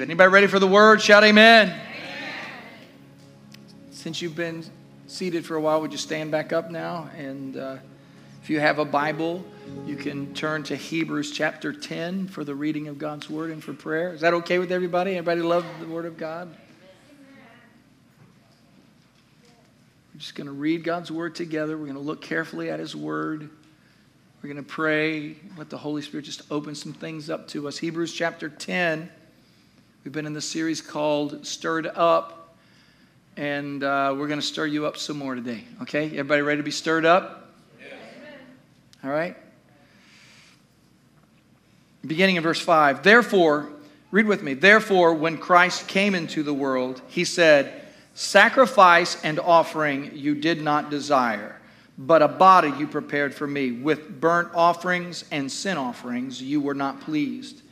Anybody ready for the word? Shout amen. amen. Since you've been seated for a while, would you stand back up now? And uh, if you have a Bible, you can turn to Hebrews chapter 10 for the reading of God's word and for prayer. Is that okay with everybody? Everybody love the word of God? We're just going to read God's word together. We're going to look carefully at his word. We're going to pray, let the Holy Spirit just open some things up to us. Hebrews chapter 10. We've been in the series called Stirred Up, and uh, we're going to stir you up some more today. Okay? Everybody ready to be stirred up? Yes. All right? Beginning in verse 5. Therefore, read with me. Therefore, when Christ came into the world, he said, Sacrifice and offering you did not desire, but a body you prepared for me. With burnt offerings and sin offerings you were not pleased.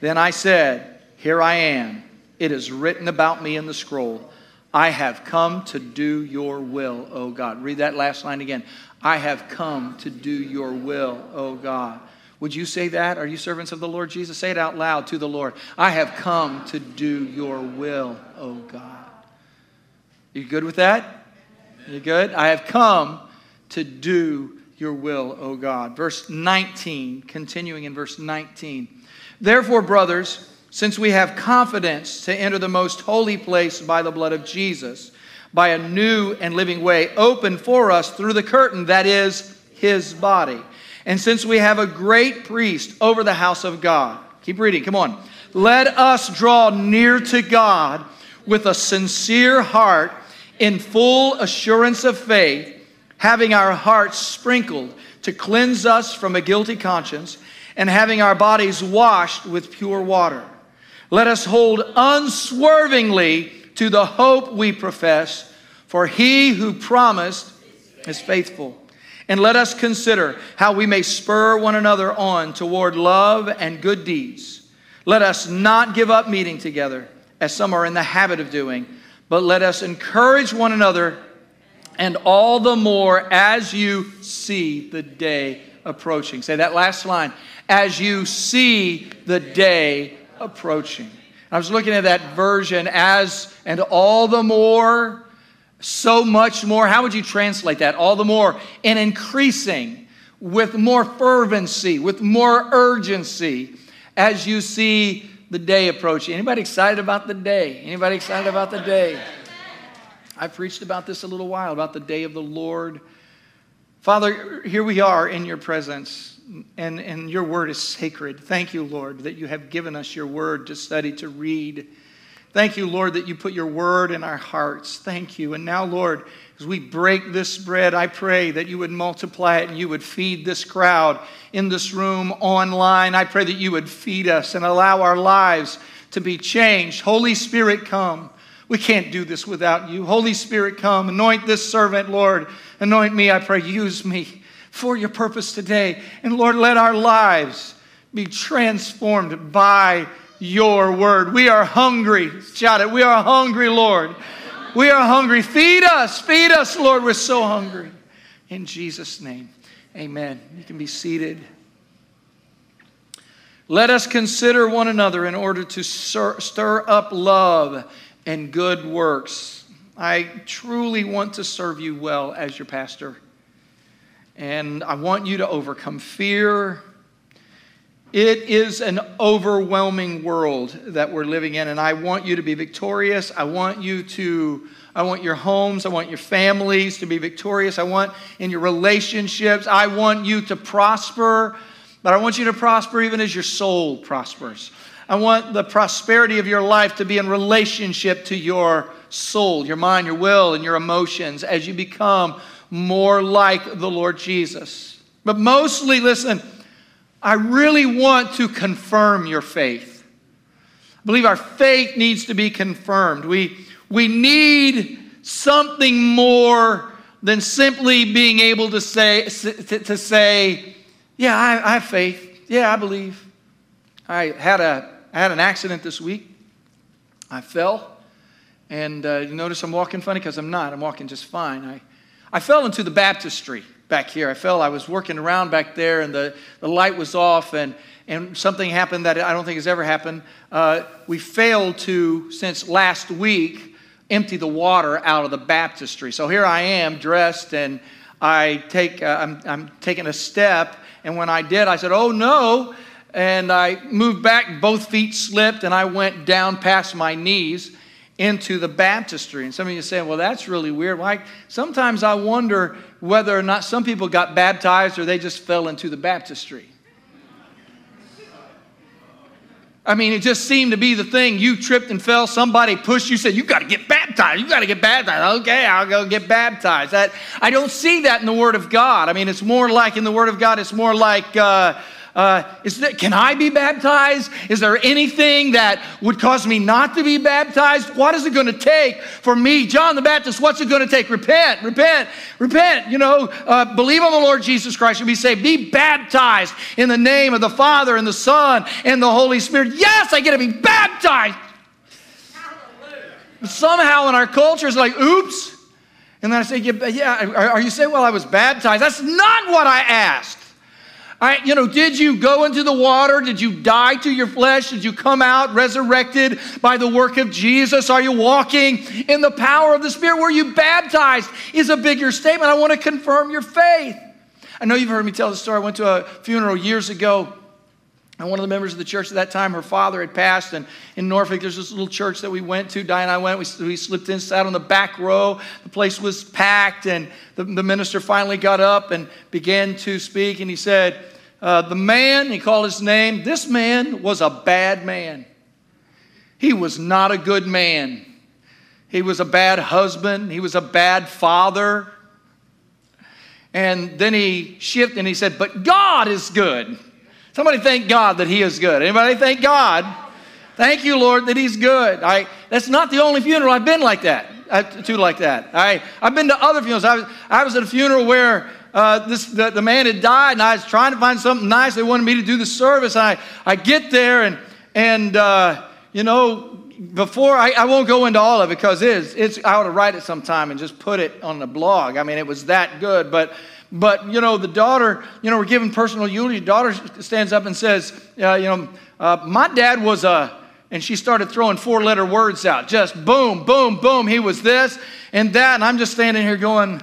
Then I said, here I am. It is written about me in the scroll. I have come to do your will, O God. Read that last line again. I have come to do your will, O God. Would you say that? Are you servants of the Lord Jesus? Say it out loud to the Lord. I have come to do your will, O God. You good with that? You good? I have come to do your will, O God. Verse 19, continuing in verse 19. Therefore, brothers, since we have confidence to enter the most holy place by the blood of Jesus, by a new and living way opened for us through the curtain that is his body. And since we have a great priest over the house of God, keep reading, come on. Let us draw near to God with a sincere heart in full assurance of faith, having our hearts sprinkled to cleanse us from a guilty conscience, and having our bodies washed with pure water. Let us hold unswervingly to the hope we profess, for he who promised is faithful. And let us consider how we may spur one another on toward love and good deeds. Let us not give up meeting together, as some are in the habit of doing, but let us encourage one another, and all the more as you see the day approaching. Say that last line as you see the day approaching. I was looking at that version as and all the more, so much more. How would you translate that? All the more and increasing with more fervency, with more urgency as you see the day approaching. Anybody excited about the day? Anybody excited about the day? I preached about this a little while about the day of the Lord. Father, here we are in your presence and, and your word is sacred. Thank you, Lord, that you have given us your word to study, to read. Thank you, Lord, that you put your word in our hearts. Thank you. And now, Lord, as we break this bread, I pray that you would multiply it and you would feed this crowd in this room, online. I pray that you would feed us and allow our lives to be changed. Holy Spirit, come. We can't do this without you. Holy Spirit, come. Anoint this servant, Lord. Anoint me, I pray. Use me for your purpose today. And Lord, let our lives be transformed by your word. We are hungry. Shout it. We are hungry, Lord. We are hungry. Feed us. Feed us, Lord. We're so hungry. In Jesus' name, amen. You can be seated. Let us consider one another in order to stir up love and good works. I truly want to serve you well as your pastor. And I want you to overcome fear. It is an overwhelming world that we're living in, and I want you to be victorious. I want you to, I want your homes, I want your families to be victorious. I want in your relationships, I want you to prosper, but I want you to prosper even as your soul prospers. I want the prosperity of your life to be in relationship to your soul, your mind, your will, and your emotions as you become more like the Lord Jesus. But mostly, listen, I really want to confirm your faith. I believe our faith needs to be confirmed. We, we need something more than simply being able to say, to, say yeah, I, I have faith. Yeah, I believe. I had, a, I had an accident this week. I fell. And uh, you notice I'm walking funny because I'm not. I'm walking just fine. I, I fell into the baptistry back here. I fell, I was working around back there, and the, the light was off, and, and something happened that I don't think has ever happened. Uh, we failed to, since last week, empty the water out of the baptistry. So here I am dressed, and I take, uh, I'm, I'm taking a step, and when I did, I said, Oh no. And I moved back, both feet slipped, and I went down past my knees into the baptistry. And some of you say, well, that's really weird. Like, sometimes I wonder whether or not some people got baptized or they just fell into the baptistry. I mean, it just seemed to be the thing. You tripped and fell, somebody pushed you, said, You got to get baptized. You got to get baptized. Okay, I'll go get baptized. That, I don't see that in the Word of God. I mean, it's more like in the Word of God, it's more like, uh, uh, is that, can I be baptized? Is there anything that would cause me not to be baptized? What is it going to take for me, John the Baptist? What's it going to take? Repent, repent, repent. You know, uh, believe on the Lord Jesus Christ and be saved. Be baptized in the name of the Father and the Son and the Holy Spirit. Yes, I get to be baptized. Somehow in our culture, it's like, oops. And then I say, yeah, are you saying, well, I was baptized? That's not what I asked. I, you know, did you go into the water? Did you die to your flesh? Did you come out resurrected by the work of Jesus? Are you walking in the power of the Spirit? Were you baptized? Is a bigger statement. I want to confirm your faith. I know you've heard me tell the story. I went to a funeral years ago. And one of the members of the church at that time, her father had passed. And in Norfolk, there's this little church that we went to. Diane and I went. We, we slipped in, sat on the back row. The place was packed. And the, the minister finally got up and began to speak. And he said, uh, The man, he called his name, this man was a bad man. He was not a good man. He was a bad husband. He was a bad father. And then he shifted and he said, But God is good. Somebody thank God that He is good. Anybody thank God? Thank you, Lord, that He's good. I, that's not the only funeral I've been like that, uh, to like that. I, I've been to other funerals. I was, I was at a funeral where uh, this, the, the, man had died, and I was trying to find something nice. They wanted me to do the service. I, I get there, and, and uh, you know, before I, I, won't go into all of it because it is, it's, I ought to write it sometime and just put it on the blog. I mean, it was that good. But but, you know, the daughter, you know, we're giving personal eulogy. Daughter stands up and says, uh, you know, uh, my dad was a, and she started throwing four letter words out. Just boom, boom, boom. He was this and that. And I'm just standing here going,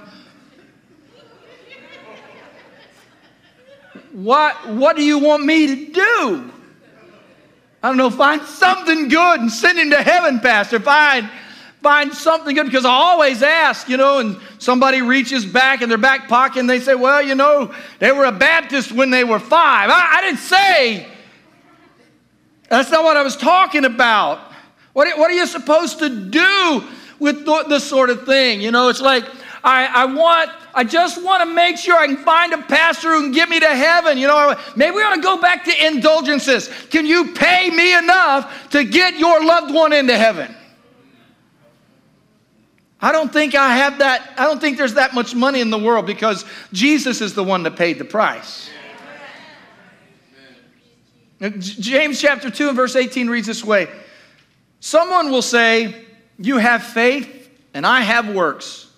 what, what do you want me to do? I don't know, find something good and send him to heaven, Pastor. Find find something good because I always ask, you know, and somebody reaches back in their back pocket and they say, well, you know, they were a Baptist when they were five. I, I didn't say. That's not what I was talking about. What, what are you supposed to do with this sort of thing? You know, it's like, I, I want, I just want to make sure I can find a pastor who can get me to heaven. You know, maybe we ought to go back to indulgences. Can you pay me enough to get your loved one into heaven? I don't think I have that, I don't think there's that much money in the world because Jesus is the one that paid the price. James chapter 2 and verse 18 reads this way Someone will say, You have faith and I have works.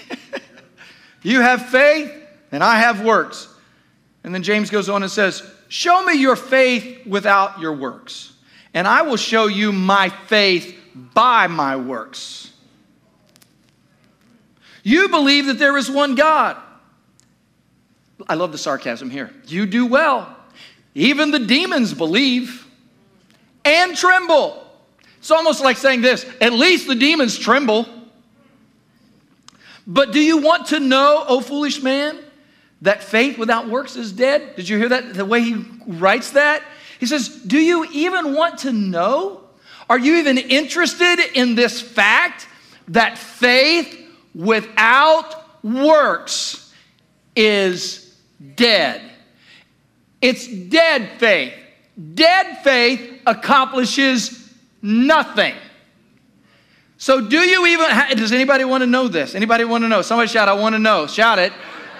you have faith and I have works. And then James goes on and says, Show me your faith without your works, and I will show you my faith by my works. You believe that there is one God. I love the sarcasm here. You do well. Even the demons believe and tremble. It's almost like saying this at least the demons tremble. But do you want to know, O foolish man, that faith without works is dead? Did you hear that? The way he writes that? He says, Do you even want to know? Are you even interested in this fact that faith without works is dead. It's dead faith. Dead faith accomplishes nothing. So, do you even, does anybody want to know this? Anybody want to know? Somebody shout, I want to know. Shout it.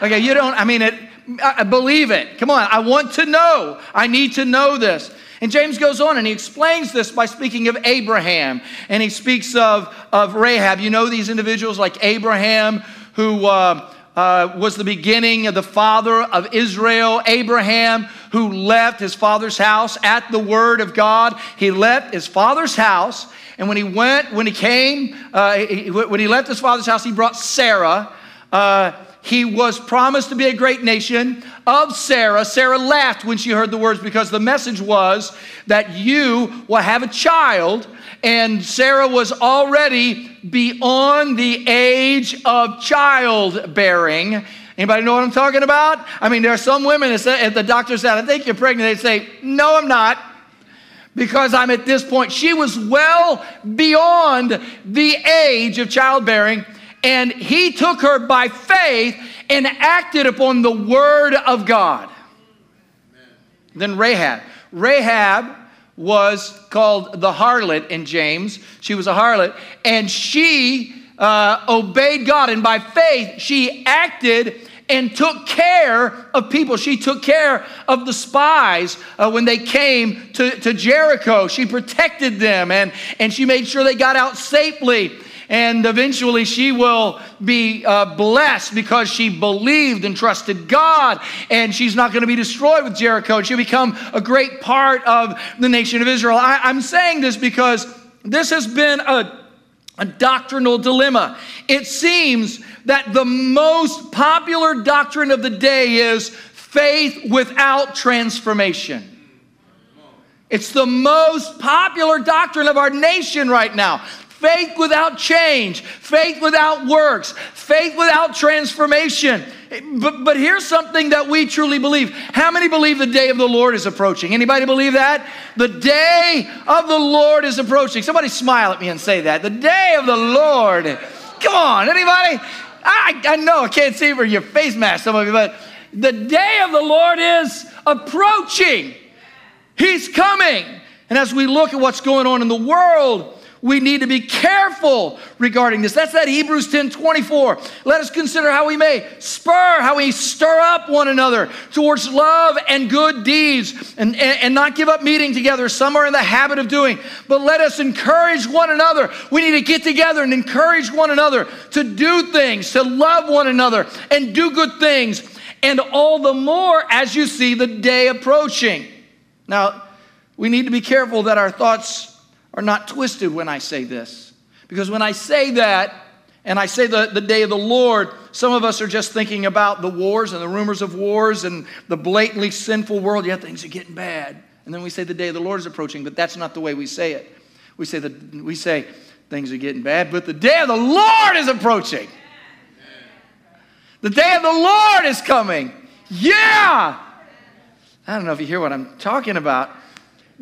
Okay, you don't, I mean, it, I believe it. Come on, I want to know. I need to know this. And James goes on and he explains this by speaking of Abraham and he speaks of, of Rahab. You know these individuals like Abraham who uh, uh, was the beginning of the father of Israel, Abraham, who left his father's house at the word of God. He left his father's house, and when he went, when he came, uh, he, when he left his father's house, he brought Sarah. Uh, he was promised to be a great nation of Sarah. Sarah laughed when she heard the words because the message was that you will have a child. And Sarah was already beyond the age of childbearing. Anybody know what I'm talking about? I mean, there are some women that say, if the doctor said, I think you're pregnant, they say, No, I'm not. Because I'm at this point. She was well beyond the age of childbearing. And he took her by faith and acted upon the word of God. Amen. Then Rahab. Rahab was called the harlot in James. She was a harlot, and she uh, obeyed God, and by faith, she acted and took care of people. She took care of the spies uh, when they came to, to Jericho. She protected them and, and she made sure they got out safely and eventually she will be uh, blessed because she believed and trusted God, and she's not going to be destroyed with Jericho. She'll become a great part of the nation of Israel. I, I'm saying this because this has been a, a doctrinal dilemma. It seems that the most popular doctrine of the day is faith without transformation. It's the most popular doctrine of our nation right now. Faith without change, faith without works, faith without transformation. But, but here's something that we truly believe. How many believe the day of the Lord is approaching? Anybody believe that? The day of the Lord is approaching. Somebody smile at me and say that. The day of the Lord. Come on, anybody? I, I know I can't see for your face mask, some of you, but the day of the Lord is approaching. He's coming. And as we look at what's going on in the world, we need to be careful regarding this. That's that Hebrews 10 24. Let us consider how we may spur, how we stir up one another towards love and good deeds and, and, and not give up meeting together. Some are in the habit of doing, but let us encourage one another. We need to get together and encourage one another to do things, to love one another, and do good things. And all the more as you see the day approaching. Now, we need to be careful that our thoughts are not twisted when I say this. Because when I say that, and I say the, the day of the Lord, some of us are just thinking about the wars and the rumors of wars and the blatantly sinful world. Yeah, things are getting bad. And then we say the day of the Lord is approaching, but that's not the way we say it. We say that we say things are getting bad, but the day of the Lord is approaching. The day of the Lord is coming. Yeah. I don't know if you hear what I'm talking about.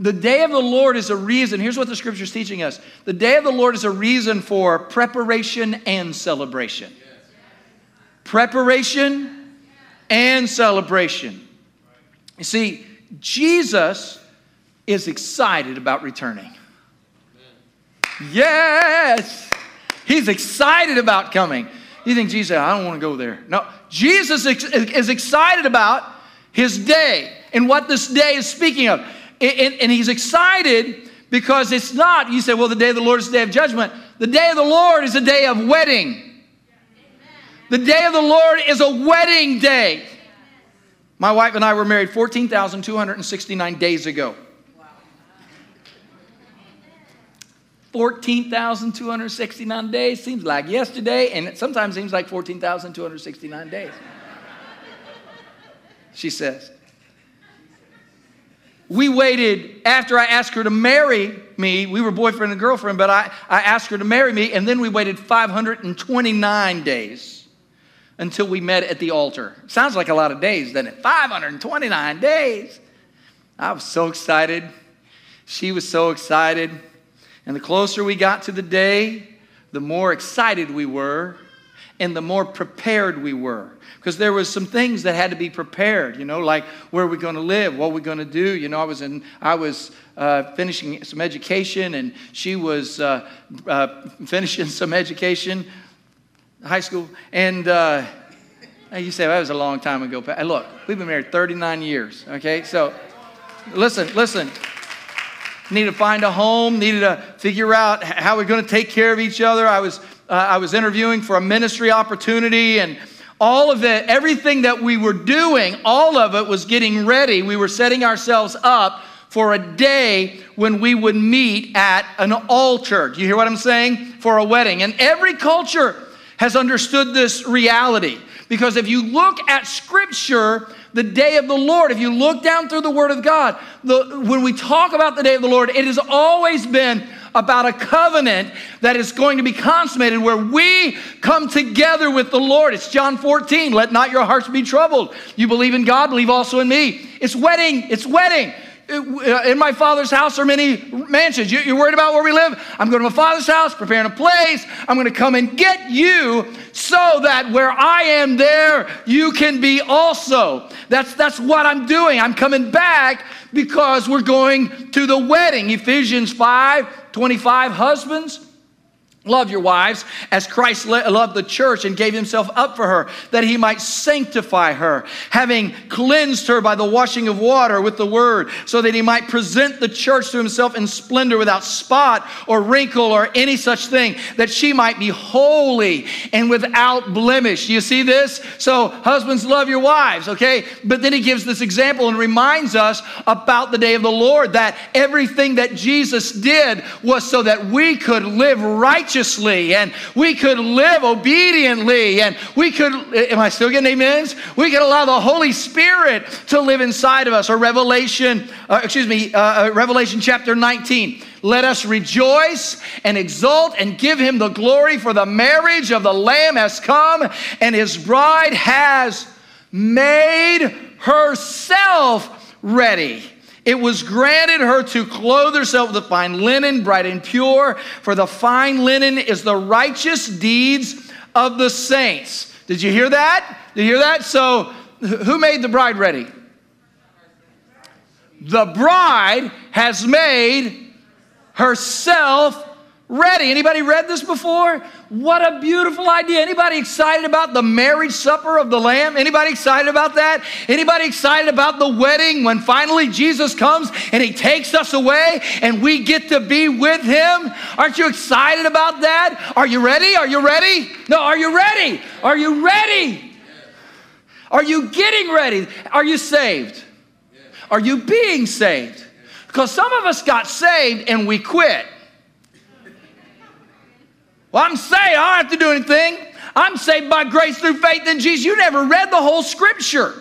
The day of the Lord is a reason. Here's what the scripture is teaching us the day of the Lord is a reason for preparation and celebration. Preparation and celebration. You see, Jesus is excited about returning. Yes, he's excited about coming. You think Jesus, I don't want to go there. No, Jesus is excited about his day and what this day is speaking of. And, and he's excited because it's not, you say, well, the day of the Lord is the day of judgment. The day of the Lord is a day of wedding. The day of the Lord is a wedding day. My wife and I were married 14,269 days ago. 14,269 days seems like yesterday, and it sometimes seems like 14,269 days. She says, we waited after I asked her to marry me. We were boyfriend and girlfriend, but I, I asked her to marry me, and then we waited 529 days until we met at the altar. Sounds like a lot of days, doesn't it? 529 days. I was so excited. She was so excited. And the closer we got to the day, the more excited we were and the more prepared we were because there was some things that had to be prepared you know like where are we going to live what are we going to do you know i was in i was uh, finishing some education and she was uh, uh, finishing some education high school and uh, you say well, that was a long time ago look we've been married 39 years okay so listen listen needed to find a home, needed to figure out how we're going to take care of each other. I was, uh, I was interviewing for a ministry opportunity and all of it, everything that we were doing, all of it was getting ready. We were setting ourselves up for a day when we would meet at an altar. Do you hear what I'm saying? For a wedding. And every culture has understood this reality. Because if you look at Scripture, the day of the Lord, if you look down through the Word of God, the, when we talk about the day of the Lord, it has always been about a covenant that is going to be consummated where we come together with the Lord. It's John 14. Let not your hearts be troubled. You believe in God, believe also in me. It's wedding. It's wedding. Uh, in my father's house are many mansions. You're worried about where we live? I'm going to my father's house, preparing a place. I'm going to come and get you so that where I am there, you can be also. That's, that's what I'm doing. I'm coming back because we're going to the wedding. Ephesians 5 25, husbands Love your wives as Christ loved the church and gave himself up for her, that he might sanctify her, having cleansed her by the washing of water with the word, so that he might present the church to himself in splendor without spot or wrinkle or any such thing, that she might be holy and without blemish. You see this? So, husbands, love your wives, okay? But then he gives this example and reminds us about the day of the Lord that everything that Jesus did was so that we could live righteous righteously and we could live obediently and we could, am I still getting amens? We could allow the Holy Spirit to live inside of us. Or Revelation, uh, excuse me, uh, uh Revelation chapter 19. Let us rejoice and exult and give him the glory, for the marriage of the Lamb has come, and his bride has made herself ready. It was granted her to clothe herself with fine linen, bright and pure, for the fine linen is the righteous deeds of the saints. Did you hear that? Did you hear that? So, who made the bride ready? The bride has made herself ready. Anybody read this before? What a beautiful idea. Anybody excited about the marriage supper of the lamb? Anybody excited about that? Anybody excited about the wedding when finally Jesus comes and he takes us away and we get to be with him? Aren't you excited about that? Are you ready? Are you ready? No, are you ready? Are you ready? Are you getting ready? Are you saved? Are you being saved? Because some of us got saved and we quit. Well, I'm saved. I don't have to do anything. I'm saved by grace through faith in Jesus. You never read the whole scripture.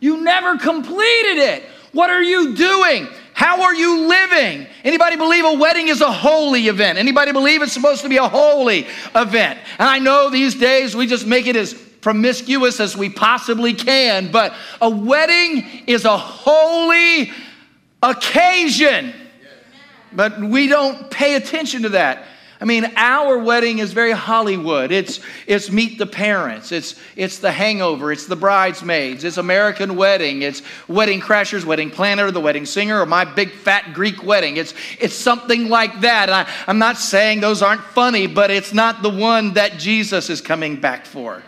You never completed it. What are you doing? How are you living? Anybody believe a wedding is a holy event? Anybody believe it's supposed to be a holy event? And I know these days we just make it as promiscuous as we possibly can, but a wedding is a holy occasion. But we don't pay attention to that. I mean, our wedding is very Hollywood. It's, it's meet the parents, it's, it's the hangover, it's the bridesmaids, it's American wedding, it's wedding crashers, wedding planner, the wedding singer, or my big fat Greek wedding. It's, it's something like that. I, I'm not saying those aren't funny, but it's not the one that Jesus is coming back for.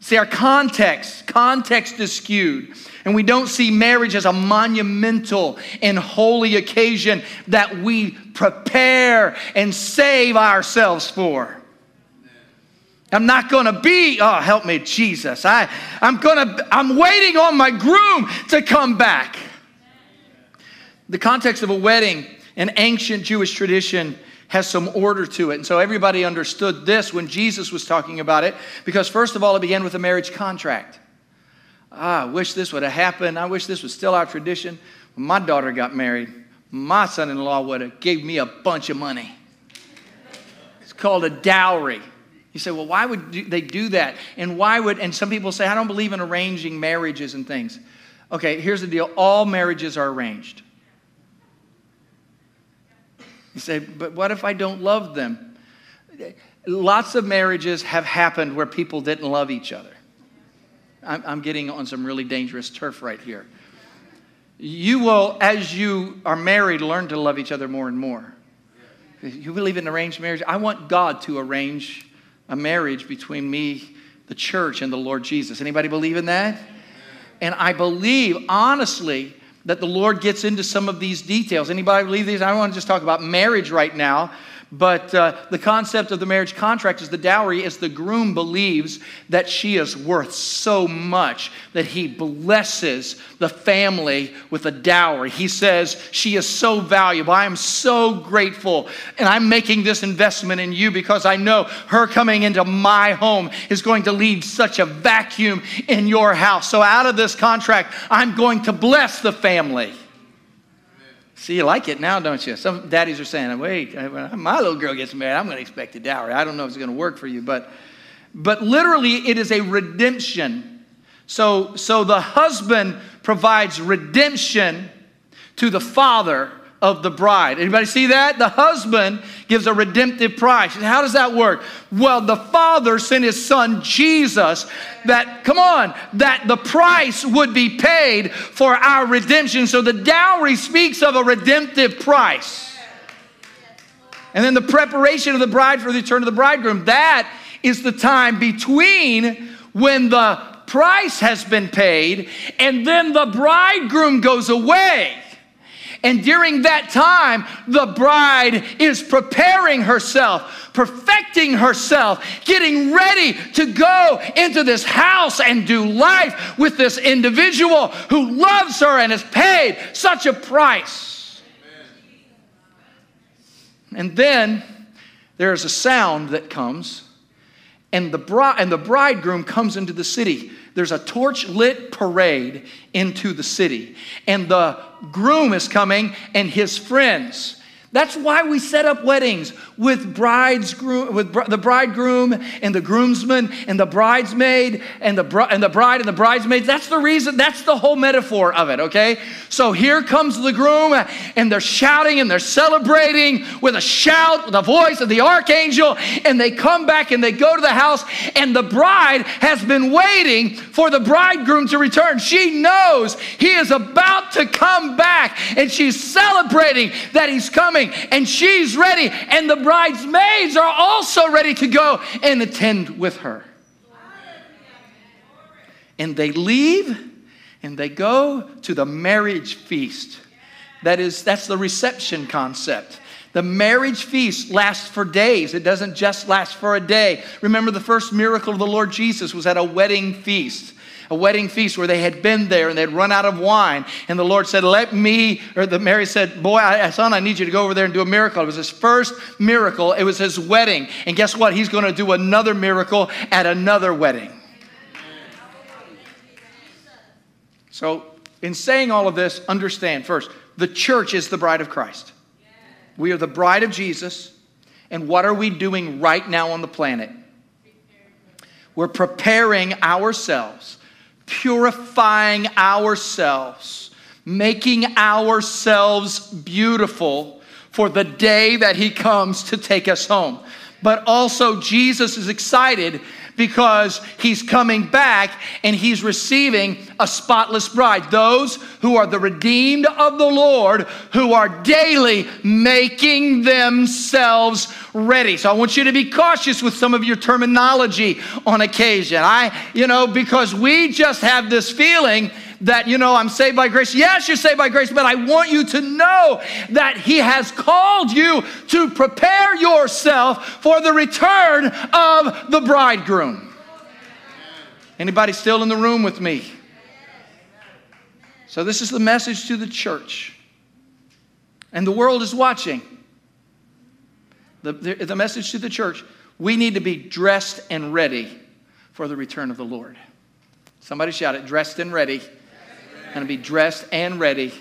See, our context, context is skewed. And we don't see marriage as a monumental and holy occasion that we prepare and save ourselves for. I'm not to be, oh, help me, Jesus. I, I'm to, I'm waiting on my groom to come back. The context of a wedding, an ancient Jewish tradition, has some order to it. And so everybody understood this when Jesus was talking about it, because first of all, it began with a marriage contract. Ah, I wish this would have happened. I wish this was still our tradition. When my daughter got married, my son in law would have gave me a bunch of money. It's called a dowry. You say, well, why would they do that? And why would, and some people say, I don't believe in arranging marriages and things. Okay, here's the deal all marriages are arranged. You say, but what if I don't love them? Lots of marriages have happened where people didn't love each other. I'm, I'm getting on some really dangerous turf right here. You will, as you are married, learn to love each other more and more. You believe in arranged marriage? I want God to arrange a marriage between me, the church, and the Lord Jesus. Anybody believe in that? And I believe, honestly, that the Lord gets into some of these details. Anybody believe these? I want to just talk about marriage right now, but uh, the concept of the marriage contract is the dowry is the groom believes that she is worth so much that he blesses the family with a dowry. He says, She is so valuable. I am so grateful. And I'm making this investment in you because I know her coming into my home is going to leave such a vacuum in your house. So out of this contract, I'm going to bless the family. See, you like it now, don't you? Some daddies are saying, wait, uh, my little girl gets married, I'm going to expect a dowry. I don't know if it's going to work for you, but, but literally, it is a redemption. So, so the husband provides redemption to the father of the bride. Anybody see that? The husband gives a redemptive price. How does that work? Well, the father sent his son Jesus that, come on, that the price would be paid for our redemption. So the dowry speaks of a redemptive price. And then the preparation of the bride for the return of the bridegroom. That is the time between when the price has been paid and then the bridegroom goes away. And during that time, the bride is preparing herself, perfecting herself, getting ready to go into this house and do life with this individual who loves her and has paid such a price. And then there's a sound that comes, and the, bride, and the bridegroom comes into the city there's a torch lit parade into the city, and the groom is coming and his friends. That's why we set up weddings with brides, with the bridegroom and the groomsman and the bridesmaid and the, and the bride and the bridesmaids. That's the reason, that's the whole metaphor of it, okay? So here comes the groom and they're shouting and they're celebrating with a shout, with the voice of the archangel, and they come back and they go to the house and the bride has been waiting for the bridegroom to return. She knows he is about to come back and she's celebrating that he's coming coming and she's ready, and the bridesmaids are also ready to go and attend with her. And they leave and they go to the marriage feast. That is, that's the reception concept. The marriage feast lasts for days. It doesn't just last for a day. Remember, the first miracle of the Lord Jesus was at a wedding feast a wedding feast where they had been there and they'd run out of wine. And the Lord said, Let me, or the Mary said, Boy, I, son, I need you to go over there and do a miracle. It was his first miracle, it was his wedding. And guess what? He's going to do another miracle at another wedding. So, in saying all of this, understand first, the church is the bride of Christ. We are the bride of Jesus. And what are we doing right now on the planet? We're preparing ourselves purifying ourselves, making ourselves beautiful for the day that He comes to take us home. But also, Jesus is excited because he's coming back and he's receiving a spotless bride. Those who are the redeemed of the Lord, who are daily making themselves ready. So I want you to be cautious with some of your terminology on occasion. I, you know, because we just have this feeling that, you know, I'm saved by grace. Yes, you're saved by grace, but I want you to know that He has called you to prepare yourself for the return of the bridegroom. Anybody still in the room with me? So, this is the message to the church. And the world is watching. The, the, message to the church we need to be dressed and ready for the return of the Lord. Somebody shout it dressed and ready and be dressed and ready.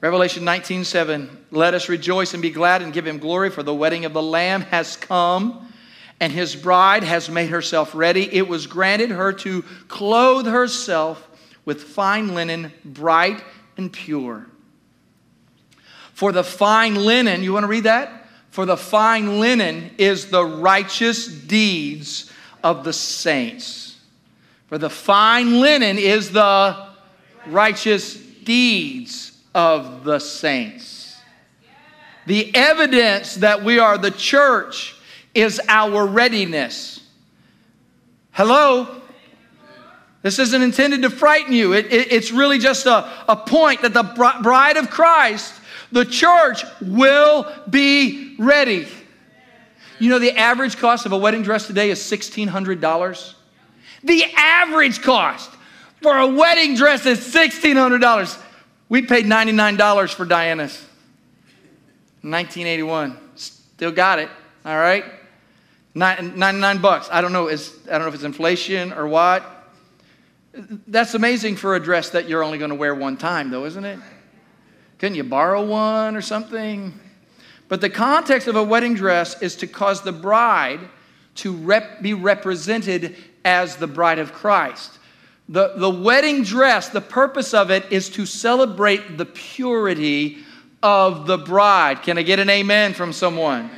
Revelation 19 7. Let us rejoice and be glad and give him glory, for the wedding of the Lamb has come, and his bride has made herself ready. It was granted her to clothe herself with fine linen, bright and pure. For the fine linen, you want to read that? For the fine linen is the righteous deeds of the saints. For the fine linen is the righteous deeds of the saints. The evidence that we are the church is our readiness. Hello? This isn't intended to frighten you. It, it, it's really just a, a point that the bride of Christ, the church, will be ready. You know, the average cost of a wedding dress today is $1,600. The average cost for a wedding dress is $1,600. We paid $99 for Diana's. 1981. Still got it, all right? 99 bucks. I don't know, I don't know if it's inflation or what. That's amazing for a dress that you're only going to wear one time, though, isn't it? Couldn't you borrow one or something? But the context of a wedding dress is to cause the bride to rep- be represented as the bride of Christ. The, the wedding dress, the purpose of it is to celebrate the purity of the bride. Can I get an amen from someone?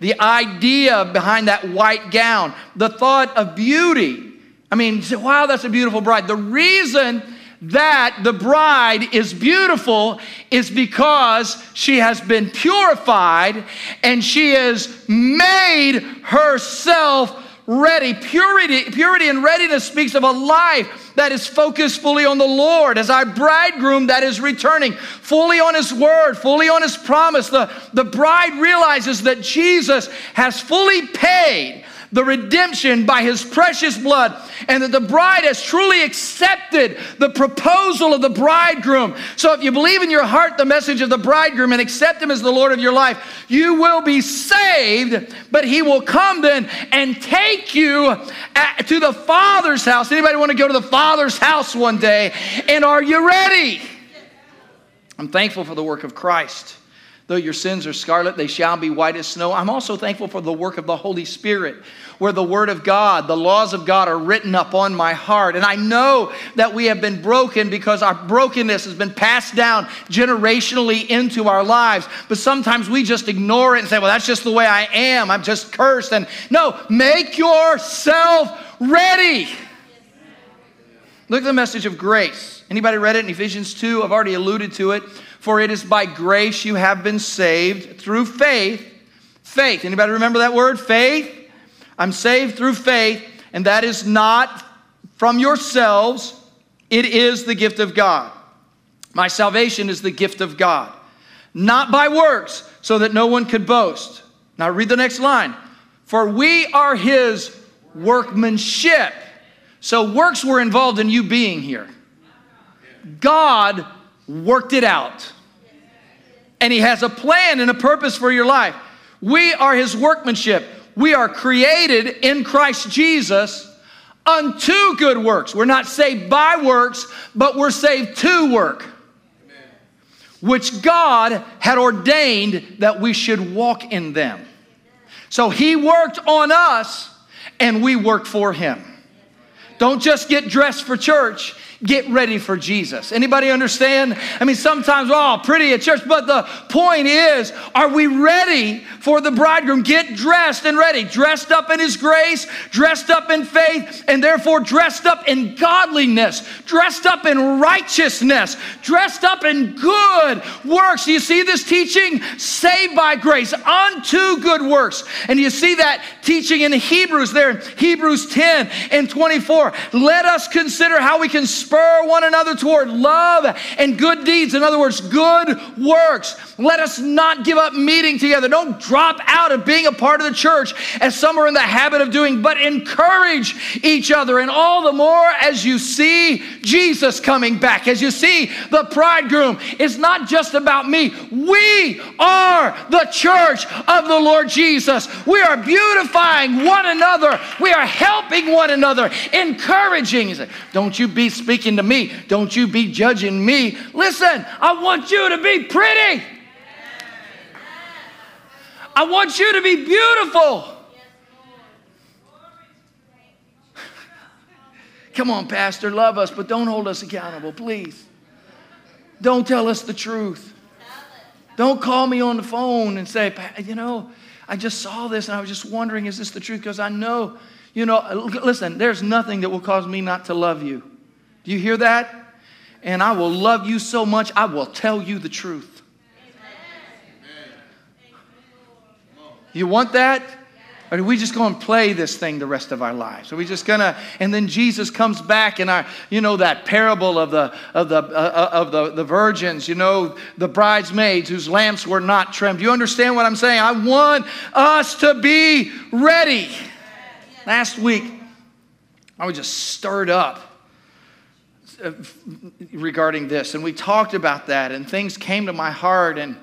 The idea behind that white gown, the thought of beauty I mean, wow, that's a beautiful bride. The reason that the bride is beautiful is because she has been purified and she has made herself ready. Purity, purity and readiness speaks of a life that is focused fully on the Lord as our bridegroom that is returning, fully on his word, fully on his promise. The, the bride realizes that Jesus has fully paid the redemption by his precious blood, and that the bride has truly accepted the proposal of the bridegroom. So, if you believe in your heart the message of the bridegroom and accept him as the Lord of your life, you will be saved, but he will come then and take you at, to the Father's house. Anybody want to go to the Father's house one day? And are you ready? I'm thankful for the work of Christ. Though your sins are scarlet, they shall be white as snow. I'm also thankful for the work of the Holy Spirit, where the Word of God, the laws of God are written upon my heart. And I know that we have been broken because our brokenness has been passed down generationally into our lives. But sometimes we just ignore it and say, well, that's just the way I am. I'm just cursed. And no, make yourself ready. Look at the message of grace. Anybody read it in Ephesians 2? I've already alluded to it. For it is by grace you have been saved through faith. Faith. Anybody remember that word? Faith. I'm saved through faith, and that is not from yourselves, it is the gift of God. My salvation is the gift of God, not by works, so that no one could boast. Now read the next line. For we are his workmanship. So works were involved in you being here. God worked it out. And He has a plan and a purpose for your life. We are His workmanship. We are created in Christ Jesus unto good works. We're not saved by works, but we're saved to work, which God had ordained that we should walk in them. So He worked on us, and we work for Him. Don't just get dressed for church get ready for Jesus. Anybody understand? I mean, sometimes, oh, pretty at church, but the point is, are we ready for the bridegroom? Get dressed and ready, dressed up in his grace, dressed up in faith, and therefore dressed up in godliness, dressed up in righteousness, dressed up in good works. Do you see this teaching? Saved by grace unto good works. And you see that teaching in Hebrews there Hebrews 10 and 24. Let us consider how we can spur one another toward love and good deeds. In other words, good works. Let us not give up meeting together. Don't drop out of being a part of the church as some are in the habit of doing, but encourage each other. And all the more as you see Jesus coming back, as you see the bridegroom. It's not just about me. We are the church of the Lord Jesus. We are beautifying one another. We are helping one another, encouraging. Don't you be speaking speaking to me. Don't you be judging me. Listen, I want you to be pretty. I want you to be beautiful. Come on, Pastor, love us, but don't hold us accountable, please. Don't tell us the truth. Don't call me on the phone and say, you know, I just saw this and I was just wondering, is this the truth? Because I know, you know, listen, there's nothing that will cause me not to love you. Do you hear that? And I will love you so much, I will tell you the truth. You want that? Or are we just going to play this thing the rest of our lives? Are we just going to, and then Jesus comes back and our, you know, that parable of the, of the, uh, of the, the virgins, you know, the bridesmaids whose lamps were not trimmed. You understand what I'm saying? I want us to be ready. Last week, I was just stirred up uh, Uh, regarding this, and we talked about that, and things came to my heart, and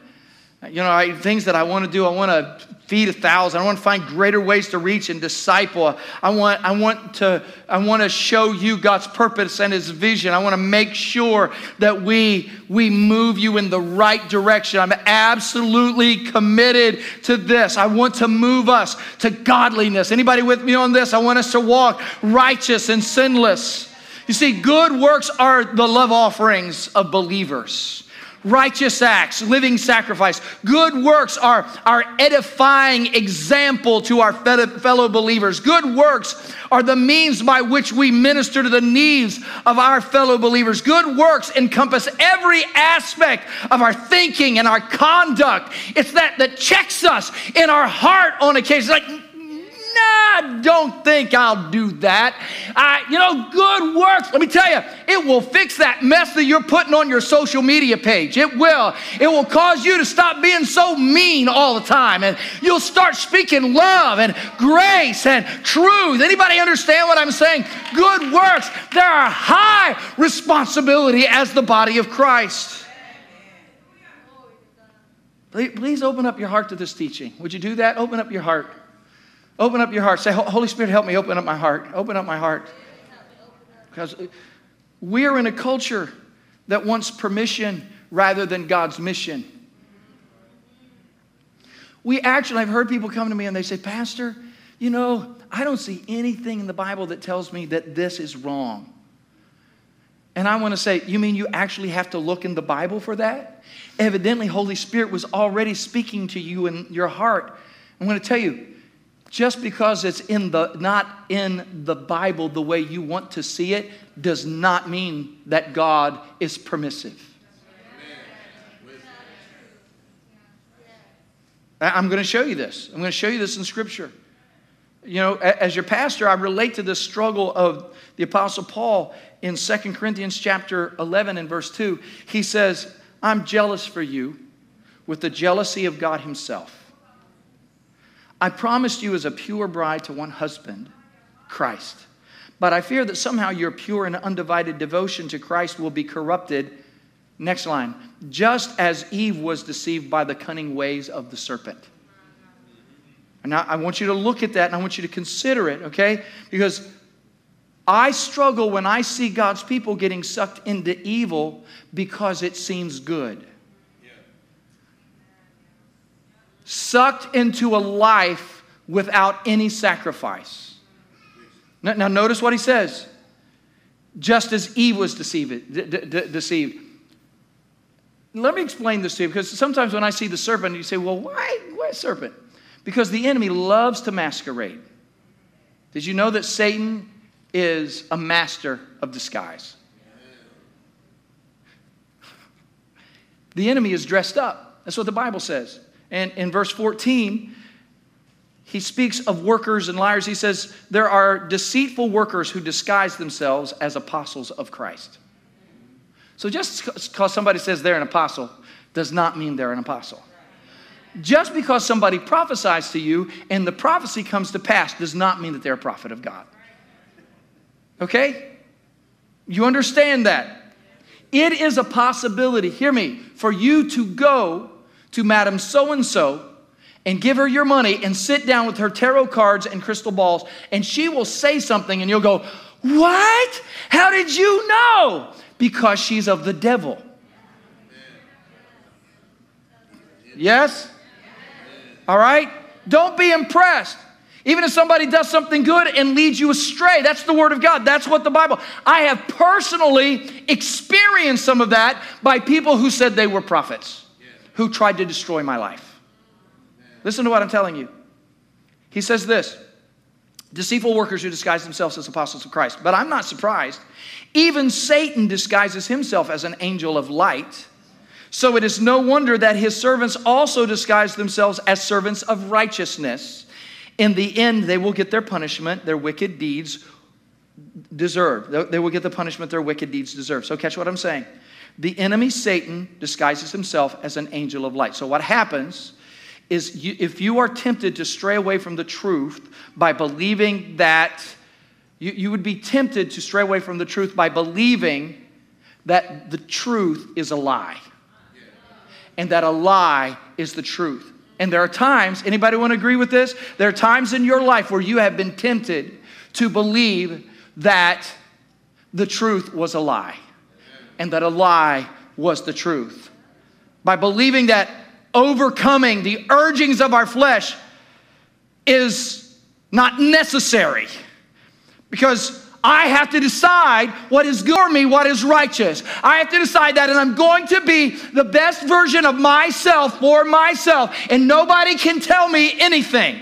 you know, I, things that I want to do. I want to feed a thousand. I want to find greater ways to reach and disciple. I want, I want to, I want to show you God's purpose and His vision. I want to make sure that we we move you in the right direction. I'm absolutely committed to this. I want to move us to godliness. Anybody with me on this? I want us to walk righteous and sinless. You see, good works are the love offerings of believers righteous acts, living sacrifice. Good works are our edifying example to our fellow believers. Good works are the means by which we minister to the needs of our fellow believers. Good works encompass every aspect of our thinking and our conduct. It's that that checks us in our heart on occasion. Like, don't think I'll do that. I, you know, good works. Let me tell you, it will fix that mess that you're putting on your social media page. It will. It will cause you to stop being so mean all the time, and you'll start speaking love and grace and truth. Anybody understand what I'm saying? Good works. There are high responsibility as the body of Christ. Please open up your heart to this teaching. Would you do that? Open up your heart. Open up your heart. Say, Holy Spirit, help me open up my heart. Open up my heart. Because we're in a culture that wants permission rather than God's mission. We actually, I've heard people come to me and they say, Pastor, you know, I don't see anything in the Bible that tells me that this is wrong. And I want to say, you mean you actually have to look in the Bible for that? Evidently, Holy Spirit was already speaking to you in your heart. I'm going to tell you, just because it's in the, not in the Bible the way you want to see it does not mean that God is permissive. I'm going to show you this. I'm going to show you this in Scripture. You know, as your pastor, I relate to this struggle of the Apostle Paul in 2 Corinthians chapter 11 and verse 2. He says, I'm jealous for you with the jealousy of God Himself. I promised you as a pure bride to one husband, Christ. But I fear that somehow your pure and undivided devotion to Christ will be corrupted. Next line. Just as Eve was deceived by the cunning ways of the serpent. And I want you to look at that and I want you to consider it, okay? Because I struggle when I see God's people getting sucked into evil because it seems good. Sucked into a life without any sacrifice. Now, now notice what he says. Just as Eve was deceived, de- de- deceived. Let me explain this to you because sometimes when I see the serpent, you say, well, why, why serpent? Because the enemy loves to masquerade. Did you know that Satan is a master of disguise? The enemy is dressed up. That's what the Bible says. And in verse 14, he speaks of workers and liars. He says, There are deceitful workers who disguise themselves as apostles of Christ. So just because somebody says they're an apostle does not mean they're an apostle. Just because somebody prophesies to you and the prophecy comes to pass does not mean that they're a prophet of God. Okay? You understand that? It is a possibility, hear me, for you to go to Madam So and so and give her your money and sit down with her tarot cards and crystal balls, and she will say something, and you'll go, What? How did you know? Because she's of the devil. Yes? All right? Don't be impressed. Even if somebody does something good and leads you astray, that's the Word of God. That's what the Bible. I have personally experienced some of that by people who said they were prophets who tried to destroy my life. Listen to what I'm telling you. He says this deceitful workers who disguise themselves as apostles of Christ. But I'm not surprised. Even Satan disguises himself as an angel of light. So it is no wonder that his servants also disguise themselves as servants of righteousness. In the end, they will get their punishment, their wicked deeds deserve. They will get the punishment their wicked deeds deserve. So, catch what I'm saying. The enemy, Satan, disguises himself as an angel of light. So, what happens is you, if you are tempted to stray away from the truth by believing that, you, you would be tempted to stray away from the truth by believing that the truth is a lie and that a lie is the truth. And there are times, anybody want to agree with this? There are times in your life where you have been tempted to believe that the truth was a lie and that a lie was the truth. By believing that overcoming the urgings of our flesh is not necessary because I have to decide what is good for me, what is righteous. I have to decide that, and I'm going to be the best version of myself for myself, and nobody can tell me anything.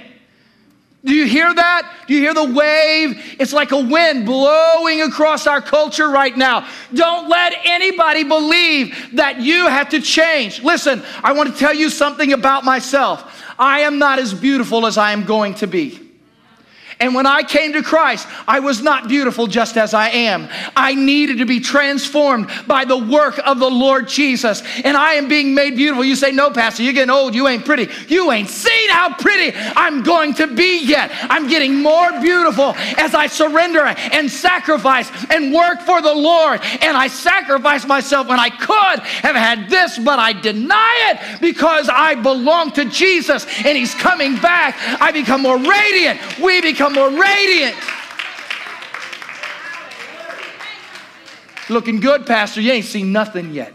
Do you hear that? Do you hear the wave? It's like a wind blowing across our culture right now. Don't let anybody believe that you have to change. Listen, I want to tell you something about myself. I am not as beautiful as I am going to be. And when I came to Christ, I was not beautiful just as I am. I needed to be transformed by the work of the Lord Jesus. And I am being made beautiful. You say, No, Pastor, you're getting old. You ain't pretty. You ain't seen how pretty I'm going to be yet. I'm getting more beautiful as I surrender and sacrifice and work for the Lord. And I sacrifice myself when I could have had this, but I deny it because I belong to Jesus and He's coming back. I become more radiant. We become become more radiant. Looking good, Pastor. You ain't seen nothing yet.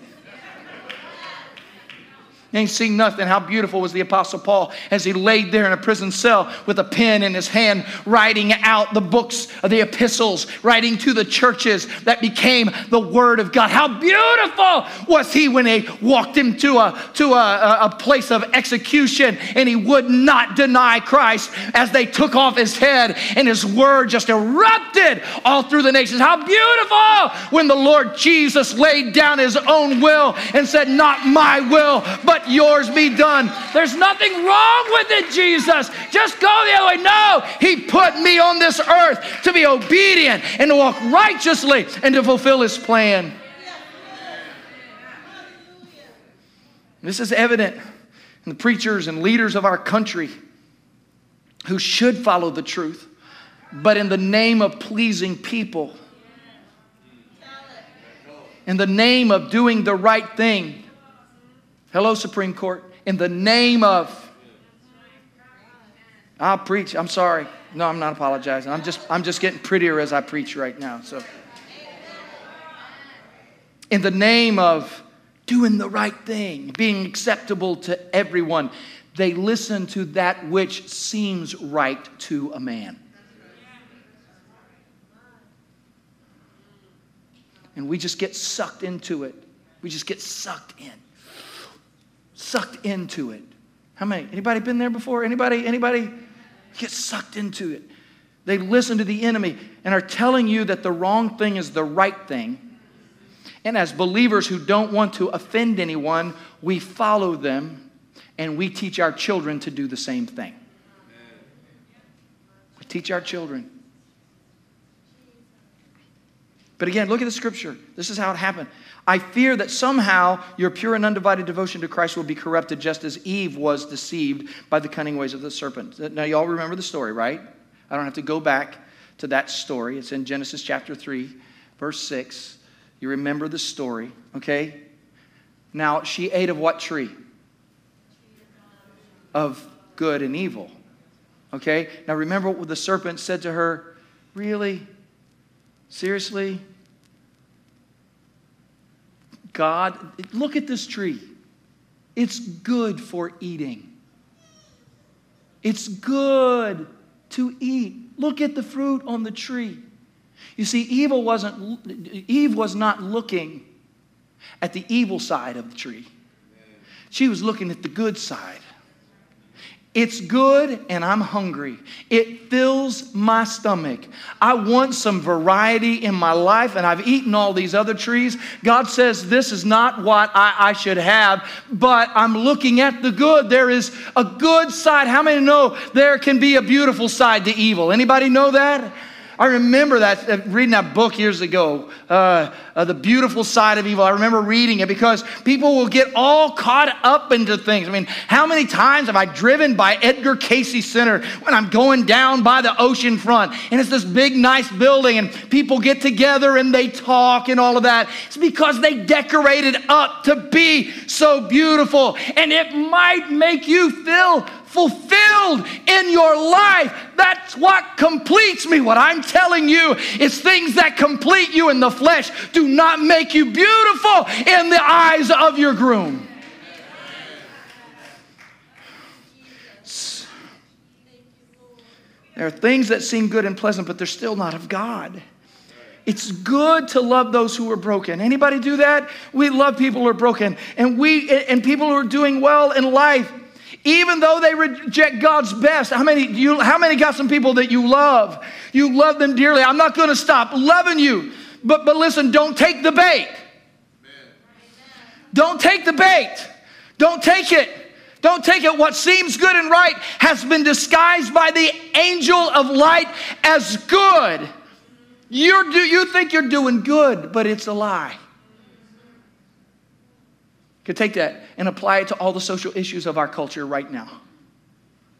Ain't seen nothing. How beautiful was the Apostle Paul as he laid there in a prison cell with a pen in his hand, writing out the books of the epistles, writing to the churches that became the Word of God. How beautiful was he when they walked him to a, to a, a place of execution and he would not deny Christ as they took off his head and his Word just erupted all through the nations. How beautiful when the Lord Jesus laid down his own will and said, Not my will, but yours be done. There's nothing wrong with it, Jesus. Just go the other way. No, He put me on this earth to be obedient and to walk righteously and to fulfill His plan. This is evident in the preachers and leaders of our country who should follow the truth, but in the name of pleasing people, in the name of doing the right thing, Hello, Supreme Court. In the name of. I'll preach. I'm sorry. No, I'm not apologizing. I'm just, I'm just getting prettier as I preach right now. So, in the name of doing the right thing, being acceptable to everyone, they listen to that which seems right to a man. And we just get sucked into it. We just get sucked in sucked into it. How many? Anybody been there before? Anybody? Anybody get sucked into it? They listen to the enemy and are telling you that the wrong thing is the right thing. And as believers who don't want to offend anyone, we follow them and we teach our children to do the same thing. We teach our children. But again, look at the scripture. This is how it happened. I fear that somehow your pure and undivided devotion to Christ will be corrupted just as Eve was deceived by the cunning ways of the serpent. Now, y'all remember the story, right? I don't have to go back to that story. It's in Genesis chapter 3, verse 6. You remember the story, okay? Now, she ate of what tree? Of good and evil. Okay? Now, remember what the serpent said to her? Really? Seriously? God, look at this tree. It's good for eating. It's good to eat. Look at the fruit on the tree. You see, evil wasn't, Eve was not looking at the evil side of the tree. She was looking at the good side. It's good and I'm hungry. It fills my stomach. I want some variety in my life and I've eaten all these other trees. God says this is not what I, I, should have, but I'm looking at the good. There is a good side. How many know there can be a beautiful side to evil? Anybody know that? I remember that, uh, reading that book years ago, uh, uh, The Beautiful Side of Evil. I remember reading it because people will get all caught up into things. I mean, how many times have I driven by Edgar Cayce Center when I'm going down by the ocean front and it's this big, nice building and people get together and they talk and all of that? It's because they decorated up to be so beautiful and it might make you feel fulfilled in your life. That's what completes me. What I'm telling you is things that complete you in the flesh do not make you beautiful in the eyes of your groom. There are things that seem good and pleasant, but they're still not of God. It's good to love those who are broken. Anybody do that? We love people who are broken, and we and people who are doing well in life even though they reject God's best. How many, you, how many got some people that you love? You love them dearly. I'm not going to stop loving you. But, but listen, don't take the bait. Don't take the bait. Don't take it. Don't take it. What seems good and right has been disguised by the angel of light as good. You're, you think you're doing good, but it's a lie could take that and apply it to all the social issues of our culture right now.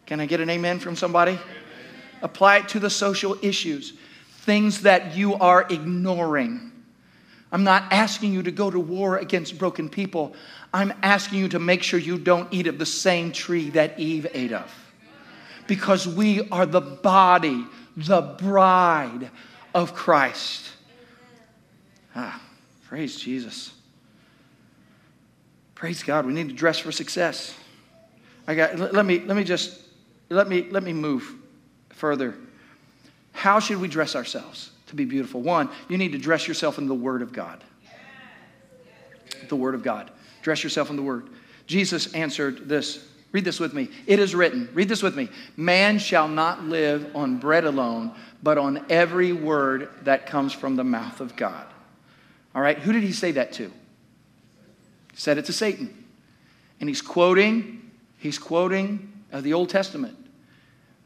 Can I get an amen from somebody? Amen. Apply it to the social issues, things that you are ignoring. I'm not asking you to go to war against broken people. I'm asking you to make sure you don't eat of the same tree that Eve ate of. Because we are the body, the bride of Christ. Ah, praise Jesus. Praise God. We need to dress for success. I got let me let me just let me let me move further. How should we dress ourselves to be beautiful? One, you need to dress yourself in the Word of God. The Word of God. Dress yourself in the Word. Jesus answered this. Read this with me. It is written. Read this with me. Man shall not live on bread alone, but on every word that comes from the mouth of God. All right, who did he say that to? Said it to Satan. And he's quoting, he's quoting uh, the Old Testament.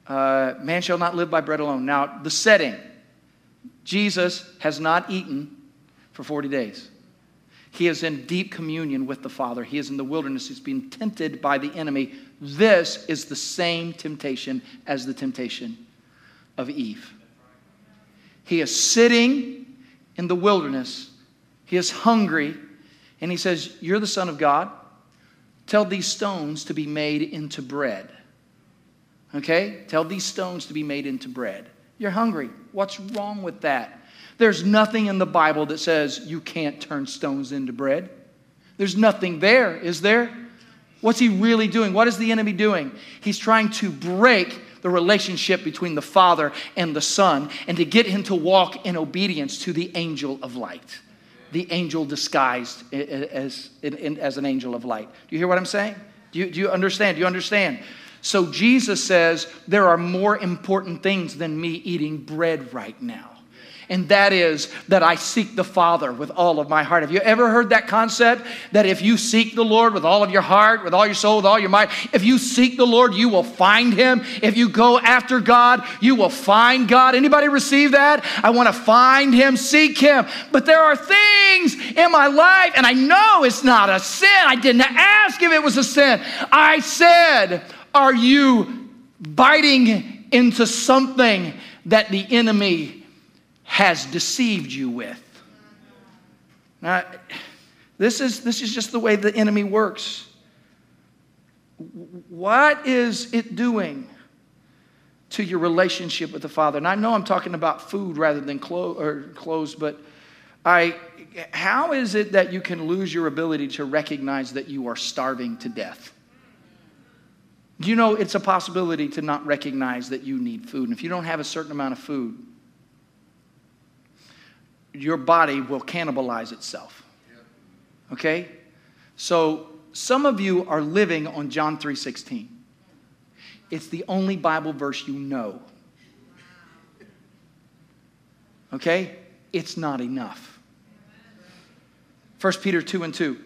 Uh, Man shall not live by bread alone. Now, the setting Jesus has not eaten for 40 days. He is in deep communion with the Father. He is in the wilderness. He's being tempted by the enemy. This is the same temptation as the temptation of Eve. He is sitting in the wilderness. He is hungry. And he says, You're the Son of God. Tell these stones to be made into bread. Okay? Tell these stones to be made into bread. You're hungry. What's wrong with that? There's nothing in the Bible that says you can't turn stones into bread. There's nothing there, is there? What's he really doing? What is the enemy doing? He's trying to break the relationship between the Father and the Son and to get him to walk in obedience to the angel of light the angel disguised as, as an angel of light. Do you hear what I'm saying? Do you, do you understand? Do you understand? So Jesus says there are more important things than me eating bread right now and that is that I seek the Father with all of my heart. Have you ever heard that concept? That if you seek the Lord with all of your heart, with all your soul, with all your might, if you seek the Lord, you will find Him. If you go after God, you will find God. Anybody receive that? I want to find Him, seek Him. But there are things in my life, and I know it's not a sin. I didn't ask if it was a sin. I said, Are you biting into something that the enemy has deceived you with. Now, this is, this is just the way the enemy works. What is it doing to your relationship with the Father? And I know I'm talking about food rather than clo- or clothes, but I, how is it that you can lose your ability to recognize that you are starving to death? You know it's a possibility to not recognize that you need food? And if you don't have a certain amount of food, your body will cannibalize itself. Okay? So some of you are living on John 3:16. It's the only Bible verse you know. Okay? It's not enough. 1 Peter 2 and 2.